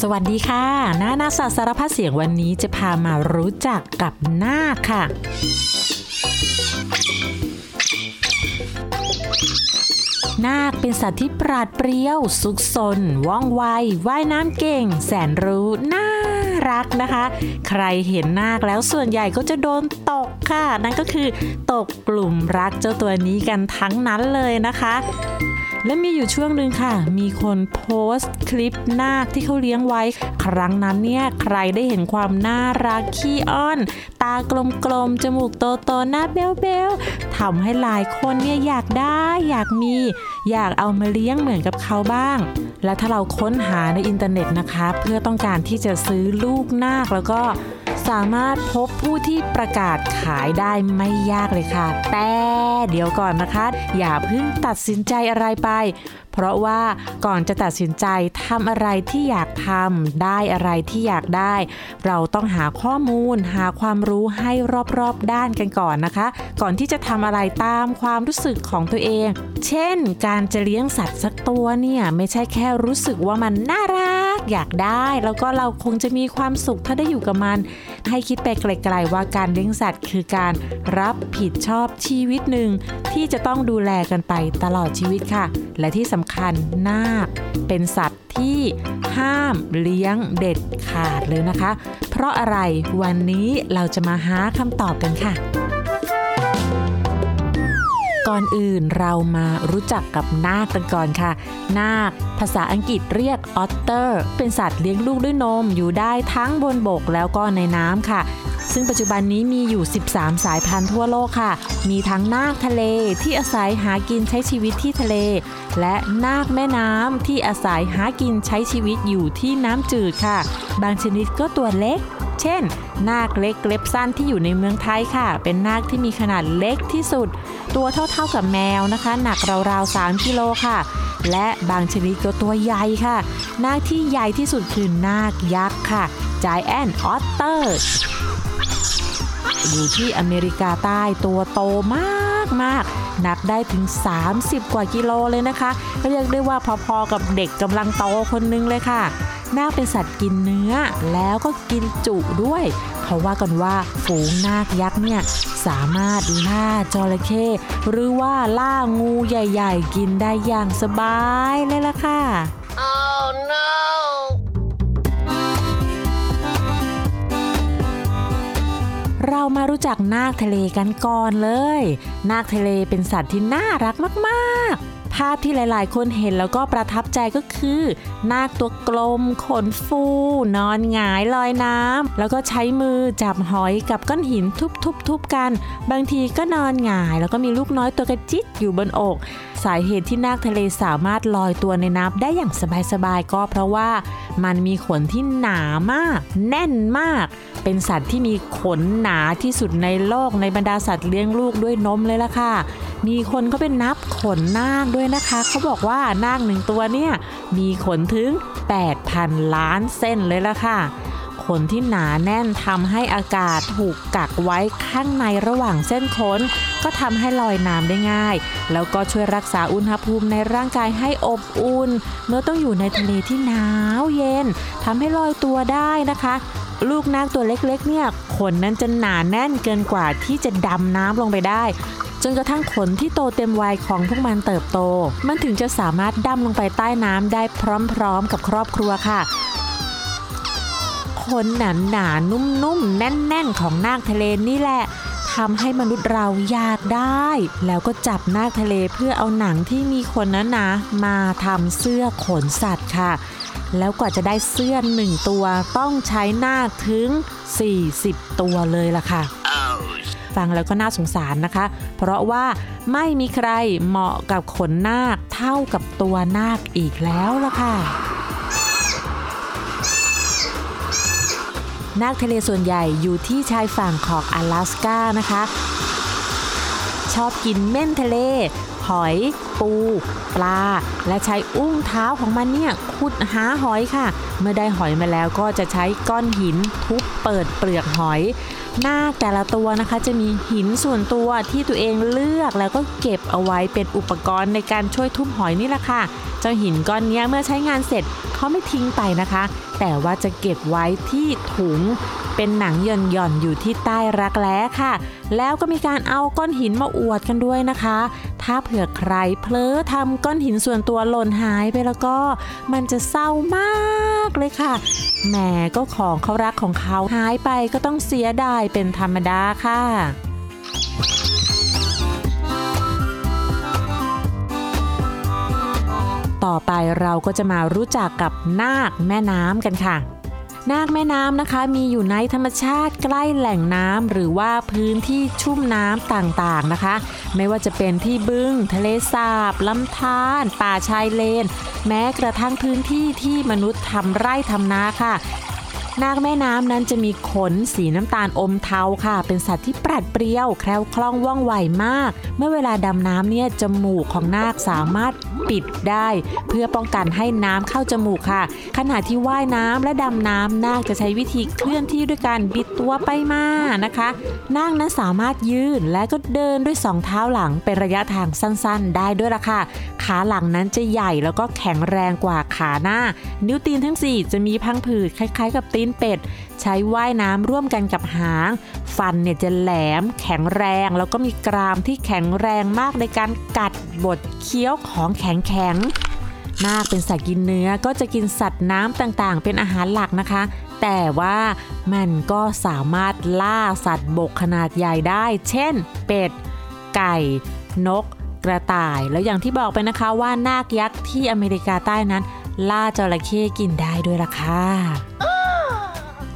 สวัสดีค่ะ หน้านาศาสารพัดเสียงวันนี้จะพามารู้จักกับนาคค่ะ นาคเป็นสัตว์ที่ปราดเปรียว สุขสน ว่องไว ว่ายน้ำเก่ง แสนรู้น่ารักนะคะ ใครเห็นนาคแล้วส่วนใหญ่ก็จะโดนตกค่ะ นั่นก็คือตกกลุ่มรักเจ้าตัวนี้กันทั้งนั้นเลยนะคะ และมีอยู่ช่วงหนึ่งค่ะ มีคนโพสต์คลิปนาคที่เขาเลี้ยงไว้ ครั้งนั้นเนี่ยใครได้เห็นความน่ารักขี้อ้อน ตากลมๆ จมูกโตๆ หน้าเบ้วๆทำให้หลายคนเนี่ยอยากได้อยากมี อยากเอามาเลี้ยงเหมือนกับเขาบ้าง และถ้าเราค้นหาในอินเทอร์เน็ตนะคะ เพื่อต้องการที่จะซื้อลูกนาคแล้วก็ สามารถพบผู้ที่ประกาศขายได้ไม่ยากเลยค่ะ แต่เดี๋ยวก่อนนะคะ อย่าเพิ่งตัดสินใจอะไรไปเพราะว่าก่อนจะตัดสินใจทำอะไรที่อยากทำได้อะไรที่อยากได้ เราต้องหาข้อมูล หาความรู้ให้รอบๆด้านกันก่อนนะคะ ก่อนที่จะทำอะไรตามความรู้สึกของตัวเอง เช่น การจะเลี้ยงสัตว์สักตัวเนี่ยไม่ใช่แค่รู้สึกว่ามันน่ารัก อยากได้ แล้วก็เราคงจะมีความสุขถ้าได้อยู่กับมัน ให้คิดไปไกลๆว่าการเลี้ยงสัตว์ คือการรับผิดชอบชีวิตหนึ่งที่จะต้องดูแลกันไปตลอดชีวิตค่ะ และที่สำคัญนาคเป็นสัตว์ที่ห้ามเลี้ยงเด็ดขาดเลยนะคะ เพราะอะไรวันนี้เราจะมาหาคำตอบกันค่ะ ก่อนอื่นเรามารู้จักกับนาคกันก่อนค่ะ นาค ภาษาอังกฤษเรียกออตเตอร์ เป็นสัตว์เลี้ยงลูกด้วยนมอยู่ได้ทั้งบนบกแล้วก็ในน้ำค่ะ ซึ่งปัจจุบันนี้มีอยู่ 13 สายพันธุ์ทั่วโลกค่ะ มีทั้งนาคทะเลที่อาศัยหากินใช้ชีวิตที่ทะเล และนาคแม่น้ำที่อาศัยหากินใช้ชีวิตอยู่ที่น้ำจืดค่ะ บางชนิดก็ตัวเล็ก เช่น นาคเล็กเล็บสั้นที่อยู่ในเมืองไทยค่ะ เป็นนาคที่มีขนาดเล็กที่สุด ตัวเท่าๆกับแมวนะคะ หนักราวๆ3กิโลค่ะ และบางชนิดก็ตัวใหญ่ค่ะ นาคที่ใหญ่ที่สุดคือนาคยักษ์ค่ะ Giant Otter อยู่ที่อเมริกาใต้ตัวโตมากมากๆหนักได้ถึง 30 กว่ากิโลเลยนะคะ เรียกได้ว่าพอๆกับเด็กกำลังโตคนนึงเลยค่ะ นาคเป็นสัตว์กินเนื้อ แล้วก็กินจุด้วย เขาว่ากันว่าฝูงนาคยักษ์เนี่ยสามารถล่าจระเข้หรือว่าล่างูใหญ่ๆ กินได้อย่างสบายเลยล่ะค่ะ Oh no! เรามารู้จักนาคทะเลกันก่อนเลย นาคทะเลเป็นสัตว์ที่น่ารักมาก ๆ ภาพที่หลาย ๆ คนเห็นแล้วก็ประทับใจก็คือ นาคตัวกลม ขนฟู นอนหงายลอยน้ำแล้วก็ใช้มือจับหอยกับก้อนหินทุบๆๆกัน บางทีก็นอนหงาย แล้วก็มีลูกน้อยตัวกระจิตอยู่บนอก สาเหตุที่นาคทะเลสามารถลอยตัวในน้ำได้อย่างสบาย ๆ ก็เพราะว่ามันมีขนที่หนามาก แน่นมาก เป็นสัตว์ที่มีขนหนาที่สุดในโลกในบรรดาสัตว์เลี้ยงลูกด้วยนมเลยล่ะค่ะ มีคนเขาเป็นนับขนนาคด้วยนะคะเขาบอกว่านาคหนึ่งตัวเนี่ยมีขนถึง 8,000 ล้านเส้นเลยล่ะค่ะขนที่หนาแน่นทำให้อากาศถูกกักไว้ข้างในระหว่างเส้นขน ก็ทำให้ลอยน้ำได้ง่าย แล้วก็ช่วยรักษาอุณหภูมิในร่างกายให้อบอุ่น เมื่อต้องอยู่ในทะเลที่หนาวเย็นทำให้ลอยตัวได้นะคะ ลูกนาคตัวเล็กๆ เนี่ยขนนั้นจะหนาแน่นเกินกว่าที่จะดำน้ำลงไปได้ จนกระทั่งขนที่โตเต็มวัยของพวกมันเติบโต มันถึงจะสามารถดำลงไปใต้น้ำได้พร้อมๆ กับครอบครัวค่ะขนหนาหนาๆนุ่มๆ แน่นๆ ของนาคทะเลนี่แหละทำให้มนุษย์เราอยากได้ แล้วก็จับนาคทะเลเพื่อเอาหนังที่มีขนนั้นนะมาทำเสื้อขนสัตว์ค่ะ แล้วกว่าจะได้เสื้อหนึ่งตัวต้องใช้นาคถึง 40 ตัวเลยล่ะค่ะ ฟังแล้วก็น่าสงสารนะคะ เพราะว่าไม่มีใครเหมาะกับขนนาคเท่ากับตัวนาคอีกแล้วล่ะค่ะนาคทะเลส่วนใหญ่อยู่ที่ชายฝั่งของ阿拉สกานะคะ ชอบกินเม่นทะเล หอย ปู ปลา และใช้อุ้งเท้าของมันเนี่ยขุดหาหอยค่ะ เมื่อได้หอยมาแล้วก็จะใช้ก้อนหินทุบเปิดเปลือกหอย นาคแต่ละตัวนะคะ จะมีหินส่วนตัวที่ตัวเองเลือกแล้วก็เก็บเอาไว้เป็นอุปกรณ์ในการช่วยทุ่มหอยนี่แหละค่ะ เจ้าหินก้อนนี้เมื่อใช้งานเสร็จเขาไม่ทิ้งไปนะคะ แต่ว่าจะเก็บไว้ที่ถุง เป็นหนังหย่อนๆอยู่ที่ใต้รักแร้ค่ะ แล้วก็มีการเอาก้อนหินมาอวดกันด้วยนะคะ ถ้าเผื่อใครเผลอทำก้อนหินส่วนตัวหล่นหายไปแล้วก็ มันจะเศร้ามากเลยค่ะแหมก็ของเขารักของเขาหายไปก็ต้องเสียดายเป็นธรรมดาค่ะต่อไปเราก็จะมารู้จักกับนาคแม่น้ำกันค่ะ นาคแม่น้ำนะคะ มีอยู่ในธรรมชาติใกล้แหล่งน้ำหรือว่าพื้นที่ชุ่มน้ำต่างๆนะคะ ไม่ว่าจะเป็นที่บึงทะเลสาบลำธารป่าชายเลน แม้กระทั่งพื้นที่ที่มนุษย์ทำไร่ทำนาค่ะ นาคแม่น้ำนั้นจะมีขนสีน้ำตาลอมเทาค่ะ เป็นสัตว์ที่ปราดเปรียว แคล้วคล่องว่องไวมาก เมื่อเวลาดำน้ำเนี่ยจมูกของนาคสามารถปิดได้ เพื่อป้องกันให้น้ำเข้าจมูกค่ะ ขณะที่ว่ายน้ำและดำน้ำนาคจะใช้วิธีเคลื่อนที่ด้วยการบิดตัวไปมานะคะนาคนั้นสามารถยืนและก็เดินด้วยสองเท้าหลังเป็นระยะทางสั้น ๆ ได้ด้วยล่ะค่ะ ขาหลังนั้นจะใหญ่แล้วก็แข็งแรงกว่าขาหน้า นิ้วตีนทั้ง 4 จะมีพังผืดคล้ายๆ กับตีนเป็ด ใช้ว่ายน้ำร่วมกันกับหาง ฟันเนี่ยจะแหลม แข็งแรง แล้วก็มีกรามที่แข็งแรงมากในการกัดบดเคี้ยวของแข็งๆนาคเป็นสัตว์กินเนื้อก็จะกินสัตว์น้ำต่างๆ เป็นอาหารหลักนะคะแต่ว่ามันก็สามารถล่าสัตว์บกขนาดใหญ่ได้ เช่น เป็ด ไก่ นก กระต่าย แล้วอย่างที่บอกไปนะคะว่านาคยักษ์ที่อเมริกาใต้นั้น ล่าจระเข้กินได้ด้วยล่ะค่ะ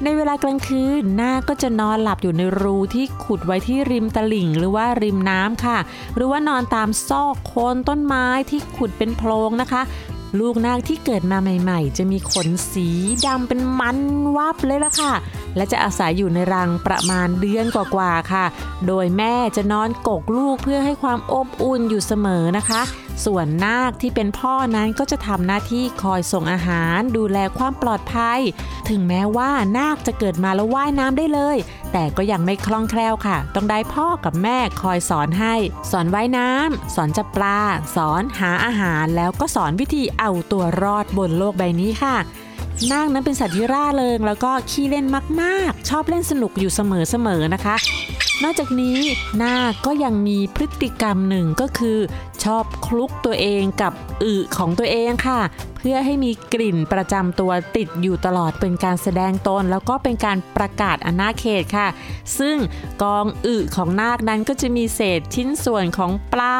ในเวลากลางคืนนาคก็จะนอนหลับอยู่ในรูที่ขุดไว้ที่ริมตลิ่ง หรือว่าริมน้ำค่ะ หรือว่านอนตามซอกโคนต้นไม้ที่ขุดเป็นโพรงนะคะ ลูกนาคที่เกิดมาใหม่ ๆ จะมีขนสีดำเป็นมันวับเลยล่ะค่ะ และจะอาศัยอยู่ในรังประมาณเดือนกว่าๆค่ะ โดยแม่จะนอนกกลูกเพื่อให้ความอบอุ่นอยู่เสมอนะคะส่วนนาคที่เป็นพ่อนั้นก็จะทำหน้าที่คอยส่งอาหารดูแลความปลอดภัย ถึงแม้ว่านาคจะเกิดมาแล้วว่ายน้ำได้เลย แต่ก็ยังไม่คล่องแคล่วค่ะ ต้องได้พ่อกับแม่คอยสอนให้ สอนว่ายน้ำสอนจับปลา สอนหาอาหารแล้วก็สอนวิธีเอาตัวรอดบนโลกใบนี้ค่ะนาคนั้นเป็นสัตว์ที่ร่าเริงแล้วก็ขี้เล่นมาก ๆ ชอบเล่นสนุกอยู่เสมอๆนะคะ นอกจากนี้นาคก็ยังมีพฤติกรรมหนึ่งก็คือ ชอบคลุกตัวเองกับอึของตัวเองค่ะ พื่อให้มีกลิ่นประจำตัวติดอยู่ตลอดเป็นการแสดงตน แล้วก็เป็นการประกาศอาณาเขตค่ะ ซึ่งกองอึของนาคนั้นก็จะมีเศษชิ้นส่วนของปลา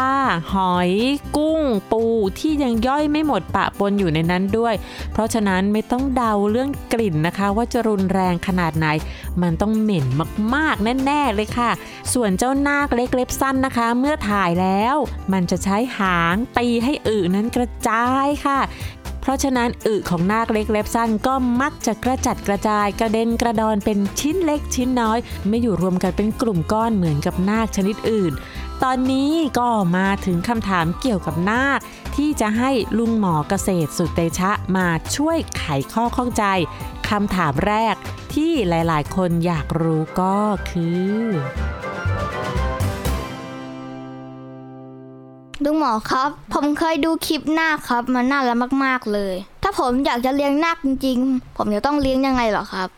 หอย กุ้ง ปูที่ยังย่อยไม่หมดปะปนอยู่ในนั้นด้วย เพราะฉะนั้นไม่ต้องเดาเรื่องกลิ่นนะคะ ว่าจะรุนแรงขนาดไหน มันต้องเหม็นมากๆแน่ๆเลยค่ะ ส่วนเจ้านาคเล็กเล็บสั้นนะคะ เมื่อถ่ายแล้ว มันจะใช้หางตีให้อึนั้นกระจายค่ะ เพราะฉะนั้นอึของนาคเล็กเล็บสั้นก็มักจะกระจัดกระจายกระเด็นกระดอนเป็นชิ้นเล็กชิ้นน้อย ไม่อยู่รวมกันเป็นกลุ่มก้อนเหมือนกับนาคชนิดอื่น ตอนนี้ก็มาถึงคำถามเกี่ยวกับนาค ที่จะให้ลุงหมอเกษตรสุดเตชะมาช่วยไขข้อข้องใจคำถามแรกที่หลายๆ คนอยากรู้ก็คือ ลุงหมอครับ ผมเคยดูคลิปนาคครับ มันน่ารักมาก ๆ เลย ถ้าผมอยากจะเลี้ยงนาคจริง ๆ ผมจะต้องเลี้ยงยังไงหรอครับ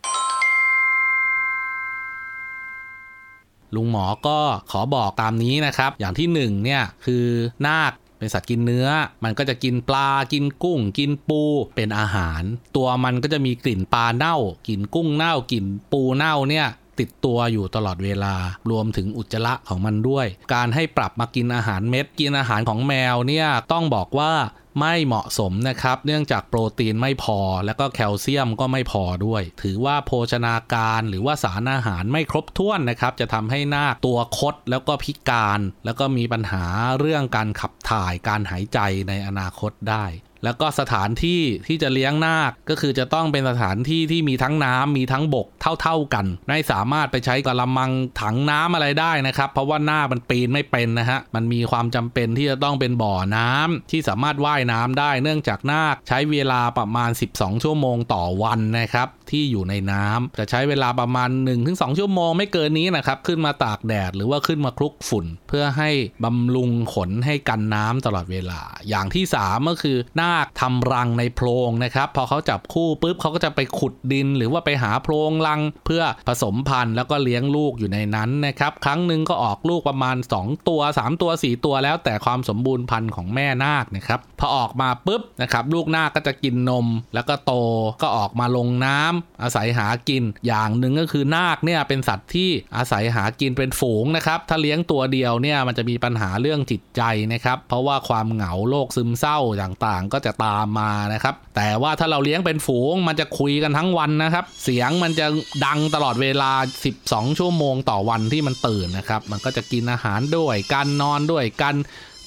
ลุงหมอก็ขอบอกตามนี้นะครับ อย่างที่หนึ่งเนี่ยคือนาคเป็นสัตว์กินเนื้อ มันก็จะกินปลา กินกุ้ง กินปู เป็นอาหาร ตัวมันก็จะมีกลิ่นปลาเน่า กลิ่นกุ้งเน่า กลิ่นปูเน่าเนี่ย ติดตัวอยู่ตลอดเวลา รวมถึงอุจจาระของมันด้วย การให้ปรับมากินอาหารเม็ด กินอาหารของแมวเนี่ยต้องบอกว่าไม่เหมาะสมนะครับ เนื่องจากโปรตีนไม่พอ แล้วก็แคลเซียมก็ไม่พอด้วย ถือว่าโภชนาการหรือว่าสารอาหารไม่ครบถ้วนนะครับ จะทำให้หน้าตัวคดแล้วก็พิการ แล้วก็มีปัญหาเรื่องการขับถ่ายการหายใจในอนาคตได้ แล้วก็สถานที่ที่จะเลี้ยงนาคก็คือจะต้องเป็นสถานที่ที่มีทั้งน้ำมีทั้งบกเท่า ๆกัน ไม่สามารถไปใช้กระมังถังน้ำอะไรได้นะครับ เพราะว่านาคมันปีนไม่เป็นนะฮะมันมีความจำเป็นที่จะต้องเป็นบ่อน้ำที่สามารถว่ายน้ำได้ เนื่องจากนาคใช้เวลาประมาณ 12 ชั่วโมงต่อวันนะครับที่อยู่ในน้ำจะใช้เวลาประมาณ 1-2 ชั่วโมงไม่เกินนี้นะครับ ขึ้นมาตากแดดหรือว่าขึ้นมาคลุกฝุ่น เพื่อให้บำรุงขนให้กันน้ำตลอดเวลา อย่างที่ 3 ก็คือนาคทำรังในโพรงนะครับ พอเขาจับคู่ปุ๊บเขาก็จะไปขุดดิน หรือว่าไปหาโพรงรัง เพื่อผสมพันธุ์แล้วก็เลี้ยงลูกอยู่ในนั้นนะครับ ครั้งหนึ่งก็ออกลูกประมาณ 2 ตัว 3 ตัว 4 ตัวแล้วแต่ความสมบูรณ์พันธุ์ของแม่นาคนะครับพอออกมาปุ๊บนะครับลูกนาคก็จะกินนม แล้วก็โตก็ออกมาลงน้ำอาศัยหากิน อย่างหนึ่งก็คือนาคเนี่ยเป็นสัตว์ที่อาศัยหากินเป็นฝูงนะครับ ถ้าเลี้ยงตัวเดียวเนี่ยมันจะมีปัญหาเรื่องจิตใจนะครับ เพราะว่าความเหงาโรคซึมเศร้าต่างๆ ก็จะตามมานะครับ แต่ว่าถ้าเราเลี้ยงเป็นฝูงมันจะคุยกันทั้งวันนะครับ เสียงมันจะดังตลอดเวลา 12 ชั่วโมงต่อวันที่มันตื่นนะครับ มันก็จะกินอาหารด้วยกันนอนด้วยกัน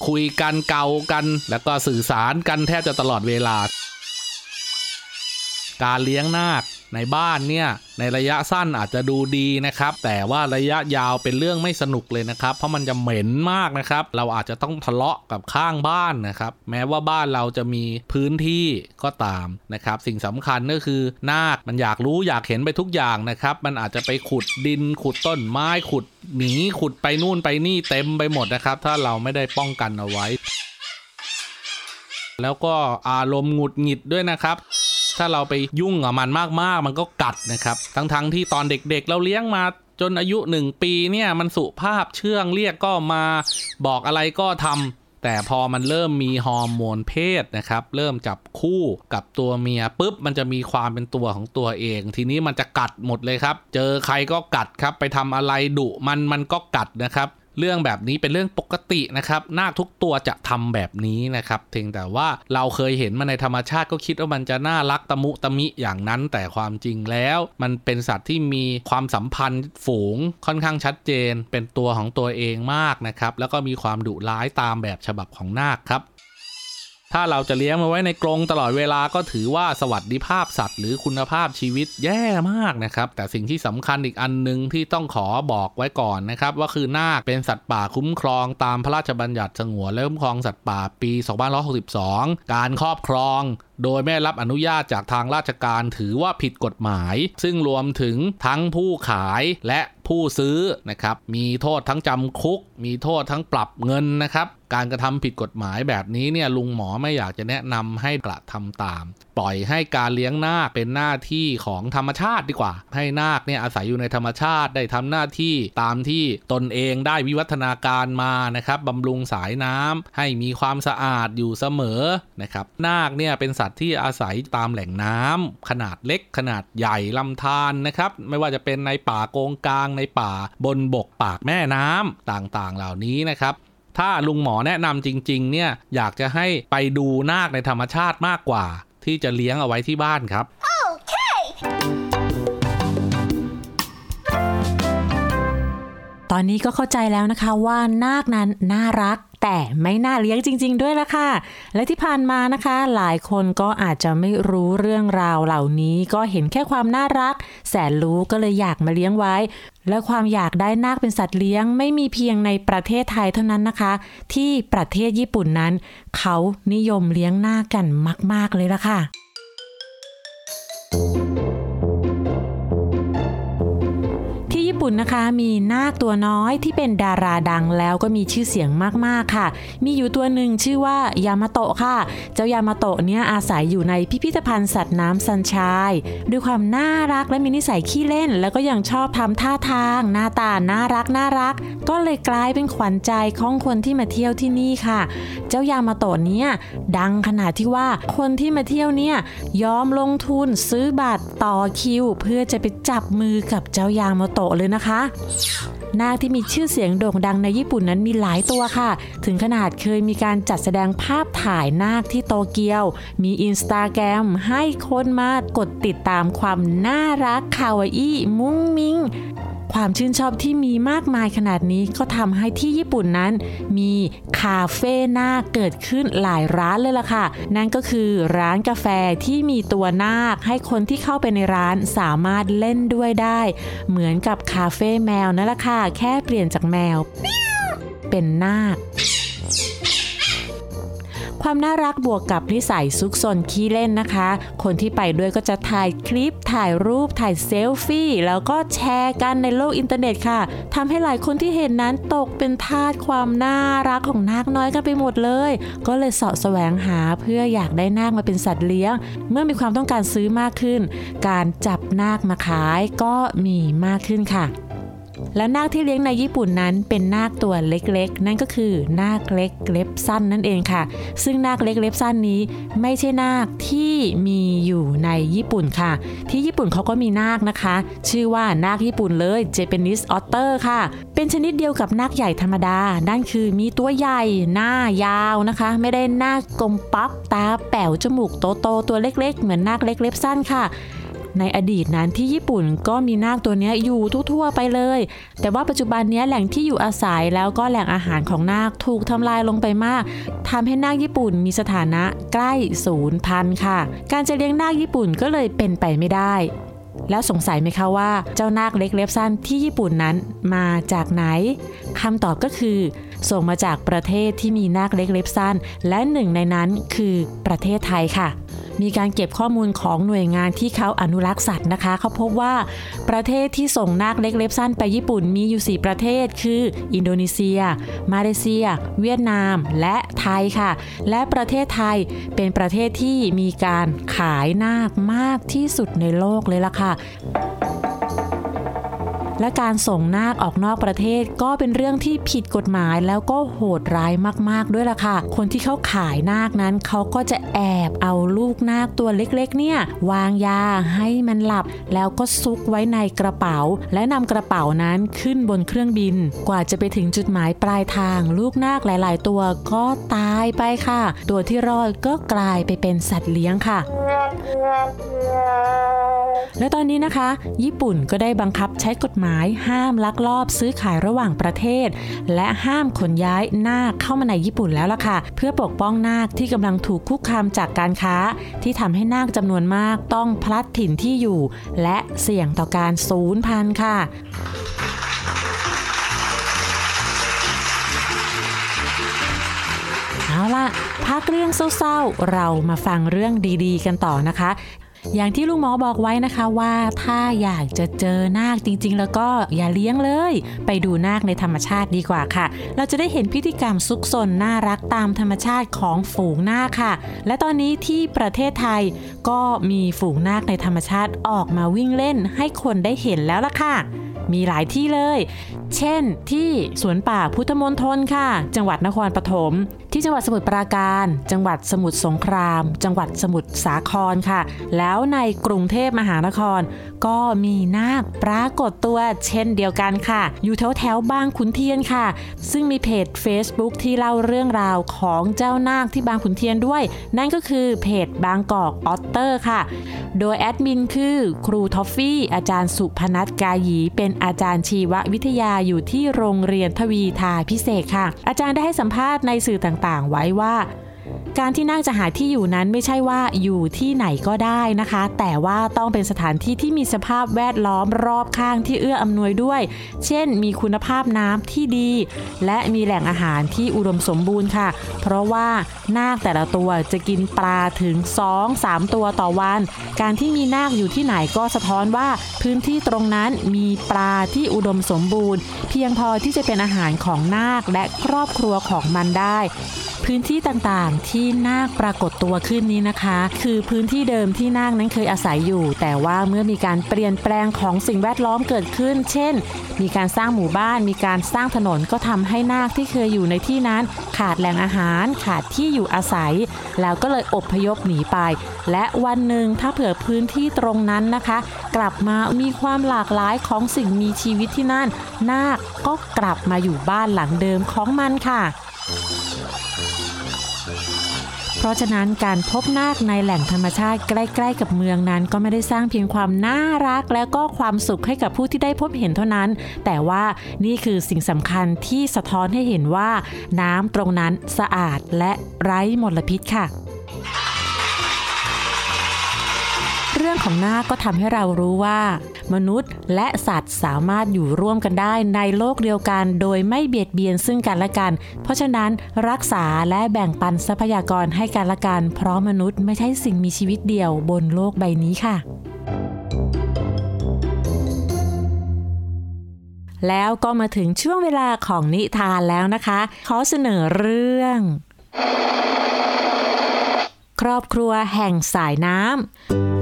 คุยกันเกากัน แล้วก็สื่อสารกันแทบจะตลอดเวลา การเลี้ยงนาค ในบ้านเนี่ย ในระยะสั้นอาจจะดูดีนะครับ แต่ว่าระยะยาวเป็นเรื่องไม่สนุกเลยนะครับ เพราะมันจะเหม็นมากนะครับ เราอาจจะต้องทะเลาะกับข้างบ้านนะครับ แม้ว่าบ้านเราจะมีพื้นที่ก็ตามนะครับ สิ่งสำคัญก็คือนาคมันอยากรู้อยากเห็นไปทุกอย่างนะครับ มันอาจจะไปขุดดินขุดต้นไม้ขุดหมีขุดไปนู่นไปนี่เต็มไปหมดนะครับ ถ้าเราไม่ได้ป้องกันเอาไว้ แล้วก็อารมณ์หงุดหงิดด้วยนะครับ ถ้าเราไปยุ่งกับมันมากๆ มันก็กัดนะครับ ทั้งๆทที่ตอนเด็กๆ เราเลี้ยงมาจนอายุ 1 ปีเนี่ยมันสุภาพเชื่องเรียกก็มาบอกอะไรก็ทำแต่พอมันเริ่มมีฮอร์โมนเพศนะครับ เริ่มจับคู่กับตัวเมียปุ๊บ มันจะมีความเป็นตัวของตัวเอง ทีนี้มันจะกัดหมดเลยครับ เจอใครก็กัดครับ ไปทำอะไรดุมันมันก็กัดนะครับ เรื่องแบบนี้เป็นเรื่องปกตินะครับนาคทุกตัวจะทำแบบนี้นะครับเพียงแต่ว่าเราเคยเห็นมันในธรรมชาติก็คิดว่ามันจะน่ารักตะมุตะมิอย่างนั้น แต่ความจริงแล้ว มันเป็นสัตว์ที่มีความสัมพันธ์ฝูงค่อนข้างชัดเจน เป็นตัวของตัวเองมากนะครับแล้วก็มีความดุร้ายตามแบบฉบับของนาคครับ ถ้าเราจะเลี้ยงมาไว้ในกรงตลอดเวลาก็ถือว่าสวัสดิภาพสัตว์ หรือคุณภาพชีวิตแย่มากนะครับ แต่สิ่งที่สำคัญอีกอันหนึ่งที่ต้องขอบอกไว้ก่อนนะครับว่าคือนาคเป็นสัตว์ป่าคุ้มครองตามพระราชบัญญัติสงวนและคุ้มครองสัตว์ป่าปี 2562 การครอบครอง โดยไม่รับอนุญาตจากทางราชการถือว่าผิดกฎหมาย ซึ่งรวมถึงทั้งผู้ขายและผู้ซื้อนะครับ มีโทษทั้งจำคุก มีโทษทั้งปรับเงินนะครับ การกระทำผิดกฎหมายแบบนี้เนี่ยลุงหมอไม่อยากจะแนะนำให้กระทำตาม ปล่อยให้การเลี้ยงนาคเป็นหน้าที่ของธรรมชาติดีกว่า ให้นาคเนี่ยอาศัยอยู่ในธรรมชาติได้ทำหน้าที่ตามที่ตนเองได้วิวัฒนาการมานะครับบำรุงสายน้ำให้มีความสะอาดอยู่เสมอนะครับ นาคเนี่ยเป็นสัตว์ที่อาศัยตามแหล่งน้ำขนาดเล็กขนาดใหญ่ลำธารนะครับ ไม่ว่าจะเป็นในป่าโกงกลางในป่าบนบกปากแม่น้ำต่างๆ เหล่านี้นะครับถ้าลุงหมอแนะนำจริง ๆ เนี่ยอยากจะให้ไปดูนาคในธรรมชาติมากกว่า ที่จะเลี้ยงเอาไว้ที่บ้านครับ ตอนนี้ก็เข้าใจแล้วนะคะว่านาคนั้นน่ารักแต่ไม่น่าเลี้ยงจริง ๆ ด้วยละค่ะ และที่ผ่านมานะคะ หลายคนก็อาจจะไม่รู้เรื่องราวเหล่านี้ ก็เห็นแค่ความน่ารัก แสนรู้ก็เลยอยากมาเลี้ยงไว้ และความอยากได้นาคเป็นสัตว์เลี้ยง ไม่มีเพียงในประเทศไทยเท่านั้นนะคะ ที่ประเทศญี่ปุ่นนั้น เขานิยมเลี้ยงนาคกันมาก ๆ เลยละค่ะ ปุ่นนะคะมีนาคตัวน้อยที่เป็นดาราดังแล้วก็มีชื่อเสียงมากๆค่ะ มีอยู่ตัวหนึ่งชื่อว่ายามาโตะค่ะ เจ้ายามาโตะเนี่ยอาศัยอยู่ในพิพิธภัณฑ์สัตว์น้ำซันชายด้วยความน่ารักและมีนิสัยขี้เล่น แล้วก็ยังชอบทำท่าทาง หน้าตาน่ารักน่ารัก ก็เลยกลายเป็นขวัญใจของคนที่มาเที่ยวที่นี่ค่ะ เจ้ายามาโตะเนี่ยดังขนาดที่ว่าคนที่มาเที่ยวเนี่ยยอมลงทุนซื้อบัตรต่อคิว เพื่อจะไปจับมือกับเจ้ายามาโตะเลยนะคะ นาคที่มีชื่อเสียงโด่งดังในญี่ปุ่นนั้นมีหลายตัวค่ะ ถึงขนาดเคยมีการจัดแสดงภาพถ่ายนาคที่โตเกียว มีอินสตาแกรมให้คนมากดติดตามความน่ารักคาวาอี้มุ้งมิง ความชื่นชอบที่มีมากมายขนาดนี้ก็ทำให้ที่ญี่ปุ่นนั้น มีคาเฟ่นาเกิดขึ้นหลายร้านเลยล่ะค่ะ นั่นก็คือร้านกาแฟที่มีตัวนาคให้คนที่เข้าไปในร้านสามารถเล่นด้วยได้ เหมือนกับคาเฟ่แมวนั่นแหละค่ะ แค่เปลี่ยนจากแมว เป็นนาก ความน่ารักบวกกับนิสัยซุกซนขี้เล่นนะคะ คนที่ไปด้วยก็จะถ่ายคลิป ถ่ายรูป ถ่ายเซลฟี่ แล้วก็แชร์กันในโลกอินเทอร์เน็ตค่ะทำให้หลายคนที่เห็นนั้นตกเป็นทาสความน่ารักของนากน้อยกันไปหมดเลย ก็เลยเสาะแสวงหาเพื่ออยากได้นากมาเป็นสัตว์เลี้ยง เมื่อมีความต้องการซื้อมากขึ้น การจับนาคมาขายก็มีมากขึ้นค่ะ แล้วนาคที่เลี้ยงในญี่ปุ่นนั้นเป็นนาคตัวเล็กๆ นั่นก็คือนาคเล็กเล็บสั้นนั่นเองค่ะ ซึ่งนาคเล็กเล็บสั้นนี้ไม่ใช่นาคที่มีอยู่ในญี่ปุ่นค่ะ ที่ญี่ปุ่นเขาก็มีนาคนะคะ ชื่อว่านาคญี่ปุ่นเลย Japanese Otter ค่ะ เป็นชนิดเดียวกับนาคใหญ่ธรรมดา นั่นคือมีตัวใหญ่ หน้ายาวนะคะ ไม่ได้หน้ากลมปักตาแป๋วจมูกโตๆตัวเล็กๆ เหมือนนาคเล็กเล็บสั้นค่ะ ในอดีตนั้นที่ญี่ปุ่นก็มีนาคตัวนี้อยู่ทั่วๆไปเลย แต่ว่าปัจจุบันนี้แหล่งที่อยู่อาศัยแล้วก็แหล่งอาหารของนาคถูกทำลายลงไปมากทำให้นาคญี่ปุ่นมีสถานะใกล้ศูนย์พันค่ะ การจะเลี้ยงนาคญี่ปุ่นก็เลยเป็นไปไม่ได้ แล้วสงสัยไหมคะว่าเจ้านาคเล็กเล็บสั้นที่ญี่ปุ่นนั้นมาจากไหนคำตอบก็คือ ส่งมาจากประเทศที่มีนาคเล็กเล็บสั้น และหนึ่งในนั้นคือประเทศไทยค่ะ มีการเก็บข้อมูลของหน่วยงานที่เขาอนุรักษ์สัตว์นะคะ เขาพบว่าประเทศที่ส่งนาคเล็กเล็บสั้นไปญี่ปุ่นมีอยู่ 4 ประเทศ คือ อินโดนีเซีย มาเลเซีย เวียดนาม และไทยค่ะ และประเทศไทยเป็นประเทศที่มีการขายนาคมากที่สุดในโลกเลยล่ะค่ะ และการส่งนาคออกนอกประเทศก็เป็นเรื่องที่ผิดกฎหมายแล้วก็โหดร้ายมาก ๆ ด้วยล่ะค่ะ คนที่เขาขายนาคนั้นเขาก็จะแอบเอาลูกนาคตัวเล็ก ๆ เนี่ย วางยาให้มันหลับ แล้วก็ซุกไว้ในกระเป๋า และนำกระเป๋านั้นขึ้นบนเครื่องบิน กว่าจะไปถึงจุดหมายปลายทาง ลูกนาคหลาย ๆ ตัวก็ตายไปค่ะ ตัวที่รอดก็กลายไปเป็นสัตว์เลี้ยงค่ะ และตอนนี้นะคะ ญี่ปุ่นก็ได้บังคับใช้กฎหมายห้ามลักลอบซื้อขายระหว่างประเทศ และห้ามขนย้ายนาคเข้ามาในญี่ปุ่นแล้วล่ะค่ะ เพื่อปกป้องนาคที่กำลังถูกคุกคามจากการค้า ที่ทำให้นาคจำนวนมากต้องพลัดถิ่นที่อยู่ และเสี่ยงต่อการสูญพันธุ์ค่ะเอาล่ะพักเรื่องเศร้าๆ เรามาฟังเรื่องดีๆ กันต่อนะคะ อย่างที่ลุงหมอบอกไว้นะคะว่าถ้าอยากจะเจอนาคจริง ๆ แล้วก็อย่าเลี้ยงเลย ไปดูนาคในธรรมชาติดีกว่าค่ะ เราจะได้เห็นพิธีกรรมซุกซนน่ารักตามธรรมชาติของฝูงนาคค่ะ และตอนนี้ที่ประเทศไทยก็มีฝูงนาคในธรรมชาติออกมาวิ่งเล่นให้คนได้เห็นแล้วล่ะค่ะ มีหลายที่เลย เช่นที่สวนป่าพุทธมณฑลค่ะ จังหวัดนครปฐมที่จังหวัดสมุทรปราการ จังหวัดสมุทรสงคราม จังหวัดสมุทรสาครค่ะ แล้วในกรุงเทพมหานคร ก็มีนากปรากฏตัวเช่นเดียวกันค่ะ อยู่แถวแถวบางขุนเทียนค่ะ ซึ่งมีเพจ Facebook ที่เล่าเรื่องราวของเจ้านากที่บางขุนเทียนด้วย นั่นก็คือเพจบางกอกออตเตอร์ค่ะ โดยแอดมินคือครูทอฟฟี่ อาจารย์สุพนัทกายีเป็นอาจารย์ชีววิทยาอยู่ที่โรงเรียนทวีธาภิเศกค่ะ อาจารย์ได้ให้สัมภาษณ์ในสื่อต่างต่างๆ ไว้ว่า การที่นาคจะหาที่อยู่นั้นไม่ใช่ว่าอยู่ที่ไหนก็ได้นะคะ แต่ว่าต้องเป็นสถานที่ที่มีสภาพแวดล้อมรอบข้างที่เอื้ออำนวยด้วย เช่น มีคุณภาพน้ำที่ดี และมีแหล่งอาหารที่อุดมสมบูรณ์ค่ะ เพราะว่านาคแต่ละตัวจะกินปลาถึง 2-3 ตัวต่อวัน การที่มีนาคอยู่ที่ไหนก็สะท้อนว่าพื้นที่ตรงนั้นมีปลาที่อุดมสมบูรณ์ เพียงพอที่จะเป็นอาหารของนาคและครอบครัวของมันได้ พื้นที่ต่างๆที่นาคปรากฏตัวขึ้นนี้นะคะ คือพื้นที่เดิมที่นาคนั้นเคยอาศัยอยู่ แต่ว่าเมื่อมีการเปลี่ยนแปลงของสิ่งแวดล้อมเกิดขึ้น เช่น มีการสร้างหมู่บ้าน มีการสร้างถนนก็ทำให้นาคที่เคยอยู่ในที่นั้น ขาดแหล่งอาหาร ขาดที่อยู่อาศัย แล้วก็เลยอบพยพหนีไป และวันหนึ่งถ้าเผื่อพื้นที่ตรงนั้นนะคะ กลับมามีความหลากหลายของสิ่งมีชีวิตที่นั่น นาคก็กลับมาอยู่บ้านหลังเดิมของมันค่ะ เพราะฉะนั้นการพบนาคในแหล่งธรรมชาติใกล้ๆ กับเมืองนั้น ก็ไม่ได้สร้างเพียงความน่ารัก และก็ความสุขให้กับผู้ที่ได้พบเห็นเท่านั้น แต่ว่านี่คือสิ่งสำคัญที่สะท้อนให้เห็นว่า น้ำตรงนั้นสะอาดและไร้มลพิษค่ะ เรื่องของนาคก็ทำให้เรารู้ว่า มนุษย์และสัตว์สามารถอยู่ร่วมกันได้ในโลกเดียวกัน โดยไม่เบียดเบียนซึ่งกันและกัน เพราะฉะนั้นรักษาและแบ่งปันทรัพยากรให้กันและกัน เพราะมนุษย์ไม่ใช่สิ่งมีชีวิตเดียวบนโลกใบนี้ค่ะแล้วก็มาถึงช่วงเวลาของนิทานแล้วนะคะ ขอเสนอเรื่อง ครอบครัวแห่งสายน้ำ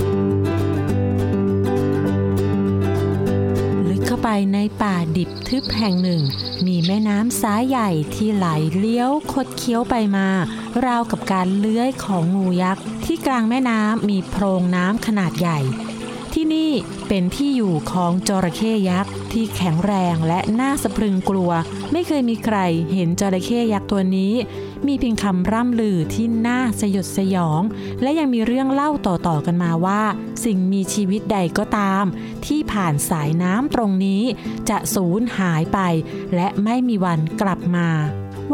ไปในป่าดิบทึบแห่งหนึ่ง มีแม่น้ำสายใหญ่ที่ไหลเลี้ยวคดเคี้ยวไปมา ราวกับการเลื้อยของงูยักษ์ ที่กลางแม่น้ำมีโพรงน้ำขนาดใหญ่ ที่นี่เป็นที่อยู่ของจระเข้ยักษ์ที่แข็งแรงและน่าสะพรึงกลัว ไม่เคยมีใครเห็นจระเข้ยักษ์ตัวนี้ มีเพียงคำร่ำลือที่น่าสยดสยอง และยังมีเรื่องเล่าต่อๆกันมาว่า สิ่งมีชีวิตใดก็ตาม ที่ผ่านสายน้ำตรงนี้ จะสูญหายไป และไม่มีวันกลับมา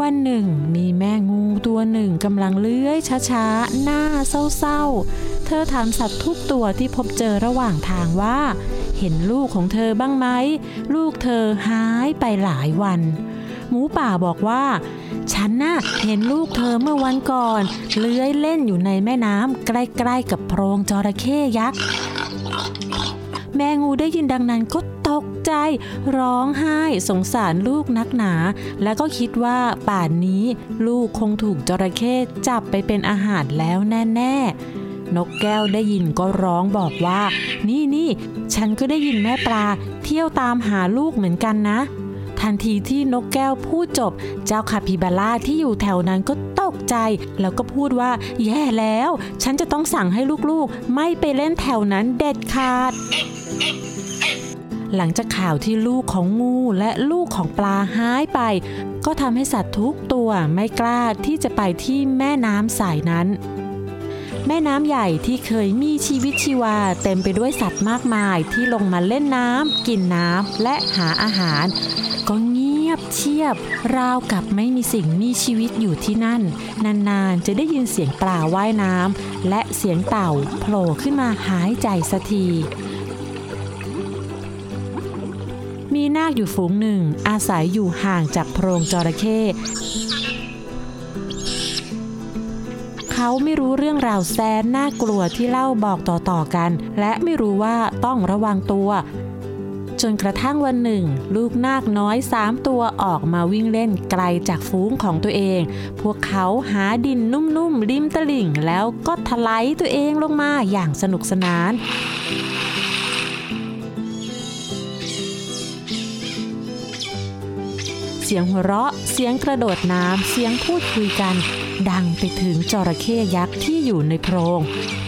วันหนึ่งมีแม่งูตัวหนึ่งกำลังเลื้อยช้าๆ หน้าเศร้าๆ เธอถามสัตว์ทุกตัวที่พบเจอระหว่างทางว่า เห็นลูกของเธอบ้างไหม ลูกเธอหายไปหลายวัน หมูป่าบอกว่า ฉันน่ะเห็นลูกเธอเมื่อวันก่อน เลื้อยเล่นอยู่ในแม่น้ำใกล้ๆกับโพรงจระเข้ยักษ์แมงูได้ยินดังนั้นก็ตกใจ ร้องไห้สงสารลูกนักหนา แล้วก็คิดว่าป่านนี้ลูกคงถูกจระเข้จับไปเป็นอาหารแล้วแน่ๆ นกแก้วได้ยินก็ร้องบอกว่า นี่นี่ฉันก็ได้ยินแม่ปลาเที่ยวตามหาลูกเหมือนกันนะ ทันทีที่นกแก้วพูดจบ เจ้าคาปิบาร่าที่อยู่แถวนั้นก็ตกใจ แล้วก็พูดว่า แย่แล้ว ฉันจะต้องสั่งให้ลูกๆ ไม่ไปเล่นแถวนั้นเด็ดขาดหลังจากข่าวที่ลูกของงูและลูกของปลาหายไป ก็ทำให้สัตว์ทุกตัวไม่กล้าที่จะไปที่แม่น้ำสายนั้น แม่น้ำใหญ่ที่เคยมีชีวิตชีวา เต็มไปด้วยสัตว์มากมายที่ลงมาเล่นน้ำกินน้ำและหาอาหาร ก็เงียบเชียบ ราวกับไม่มีสิ่งมีชีวิตอยู่ที่นั่น นานๆ จะได้ยินเสียงปลาว่ายน้ำและเสียงเต่าโผล่ขึ้นมาหายใจสักทีมีนาคอยู่ฝูงหนึ่งอาศัยอยู่ห่างจากโพรงจระเข้ เขาไม่รู้เรื่องราวแสนน่ากลัวที่เล่าบอกต่อๆกัน และไม่รู้ว่าต้องระวังตัว จนกระทั่งวันหนึ่ง ลูกนาคน้อยสามตัวออกมาวิ่งเล่นไกลจากฝูงของตัวเอง พวกเขาหาดินนุ่มๆริมตลิ่ง แล้วก็ถลายตัวเองลงมาอย่างสนุกสนานเสียงหัวเราะ เสียงกระโดดน้ำ เสียงพูดคุยกัน ดังไปถึงจระเข้ยักษ์ที่อยู่ในโพรง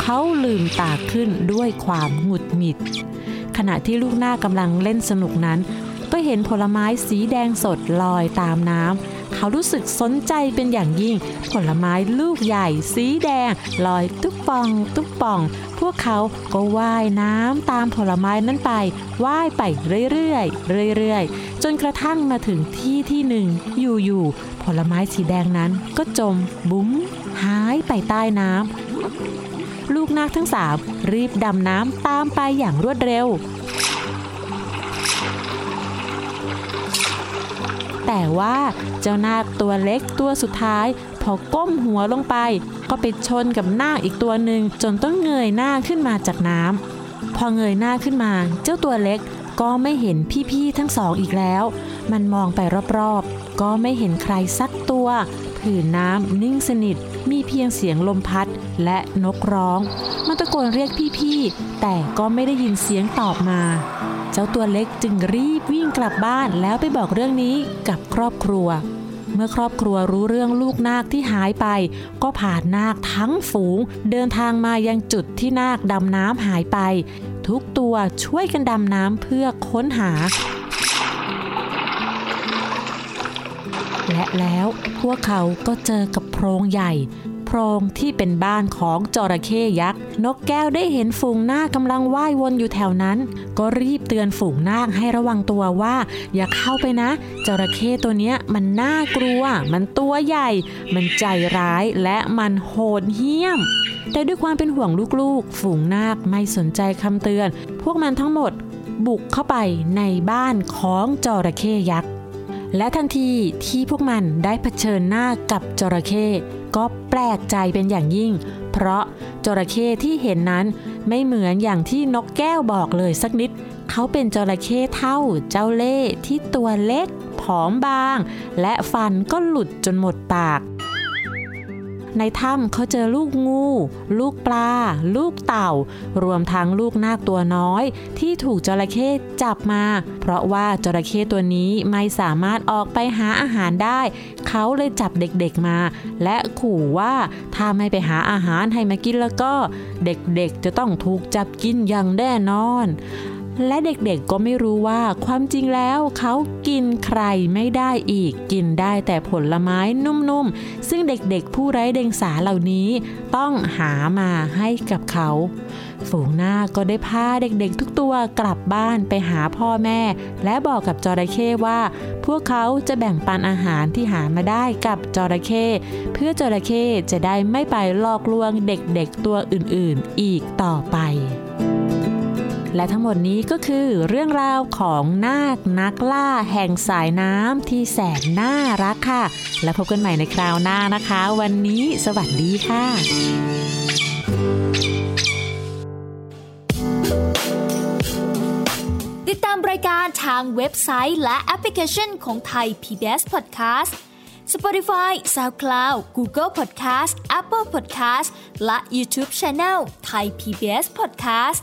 เขาลืมตาขึ้นด้วยความหงุดหงิด ขณะที่ลูกหน้ากำลังเล่นสนุกนั้น ก็เห็นผลไม้สีแดงสดลอยตามน้ำ เขารู้สึกสนใจเป็นอย่างยิ่ง ผลไม้ลูกใหญ่ สีแดง ลอยตุ๊บปอง ตุ๊บปอง พวกเขาก็ว่ายน้ำตามผลไม้นั้นไปว่ายไปเรื่อยๆเรื่อยๆ จนกระทั่งมาถึงที่ที่หนึ่ง อยู่ๆ ผลไม้สีแดงนั้นก็จมบุ๋มหายไปใต้น้ำลูกนาคทั้งสามรีบดำน้ำตามไปอย่างรวดเร็ว แต่ว่าเจ้านาคตัวเล็กตัวสุดท้าย พอก้มหัวลงไป ก็ไปชนกับนาคอีกตัวหนึ่งจนต้องเงยหน้าขึ้นมาจากน้ำพอเงยหน้าขึ้นมา เจ้าตัวเล็กก็ไม่เห็นพี่ๆทั้งสองอีกแล้ว มันมองไปรอบๆ ก็ไม่เห็นใครสักตัว ผืนน้ำนิ่งสนิท มีเพียงเสียงลมพัดและนกร้อง มันตะโกนเรียกพี่ๆ แต่ก็ไม่ได้ยินเสียงตอบมา เจ้าตัวเล็กจึงรีบวิ่งกลับบ้านแล้วไปบอกเรื่องนี้กับครอบครัว เมื่อครอบครัวรู้เรื่องลูกนาคที่หายไป ก็พานาคทั้งฝูง เดินทางมายังจุดที่นาคดำน้ำหายไป ทุกตัวช่วยกันดำน้ำเพื่อค้นหาและแล้วพวกเขาก็เจอกับโพรงใหญ่ โพรงที่เป็นบ้านของจระเข้ยักษ์ นกแก้วได้เห็นฝูงนาคกำลังว่ายวนอยู่แถวนั้น ก็รีบเตือนฝูงนาคให้ระวังตัวว่า อย่าเข้าไปนะ จระเข้ตัวเนี้ยมันน่ากลัว มันตัวใหญ่ มันใจร้ายและมันโหดเหี้ยม แต่ด้วยความเป็นห่วงลูกๆ ฝูงนาคไม่สนใจคำเตือน พวกมันทั้งหมดบุกเข้าไปในบ้านของจระเข้ยักษ์และทันทีที่พวกมันได้เผชิญหน้ากับจระเข้ ก็แปลกใจเป็นอย่างยิ่ง เพราะจระเข้ที่เห็นนั้นไม่เหมือนอย่างที่นกแก้วบอกเลยสักนิด เขาเป็นจระเข้เท่าเจ้าเล่ห์ที่ตัวเล็ก ผอมบาง และฟันก็หลุดจนหมดปาก ในถ้ำเขาเจอลูกงู ลูกปลา ลูกเต่า รวมทั้งลูกนาคตัวน้อย ที่ถูกจระเข้จับมา เพราะว่าจระเข้ตัวนี้ไม่สามารถออกไปหาอาหารได้ เขาเลยจับเด็กๆมา และขู่ว่าถ้าไม่ไปหาอาหารให้มากินแล้วก็ เด็กๆจะต้องถูกจับกินอย่างแน่นอน และเด็กๆก็ไม่รู้ว่าความจริงแล้วเขากินใครไม่ได้อีก กินได้แต่ผลไม้นุ่มๆ ซึ่งเด็กๆ ผู้ไร้เดียงสาเหล่านี้ต้องหามาให้กับเขา ฝูงหน้าก็ได้พาเด็กๆ ทุกตัวกลับบ้านไปหาพ่อแม่ และบอกกับจระเข้ว่า พวกเขาจะแบ่งปันอาหารที่หามาได้กับจระเข้เพื่อจระเข้จะได้ไม่ไปหลอกลวงเด็กๆ ตัวอื่นๆ อีกต่อไป และทั้งหมดนี้ก็คือเรื่องราวของนาคนักล่าแห่งสายน้ำที่แสนน่ารักค่ะ และพบกันใหม่ในคราวหน้านะคะ วันนี้สวัสดีค่ะติดตามรายการทางเว็บไซต์และแอปพลิเคชันของไทย PBS Podcast Spotify SoundCloud Google Podcast Apple Podcast และ YouTube Channel Thai PBS Podcast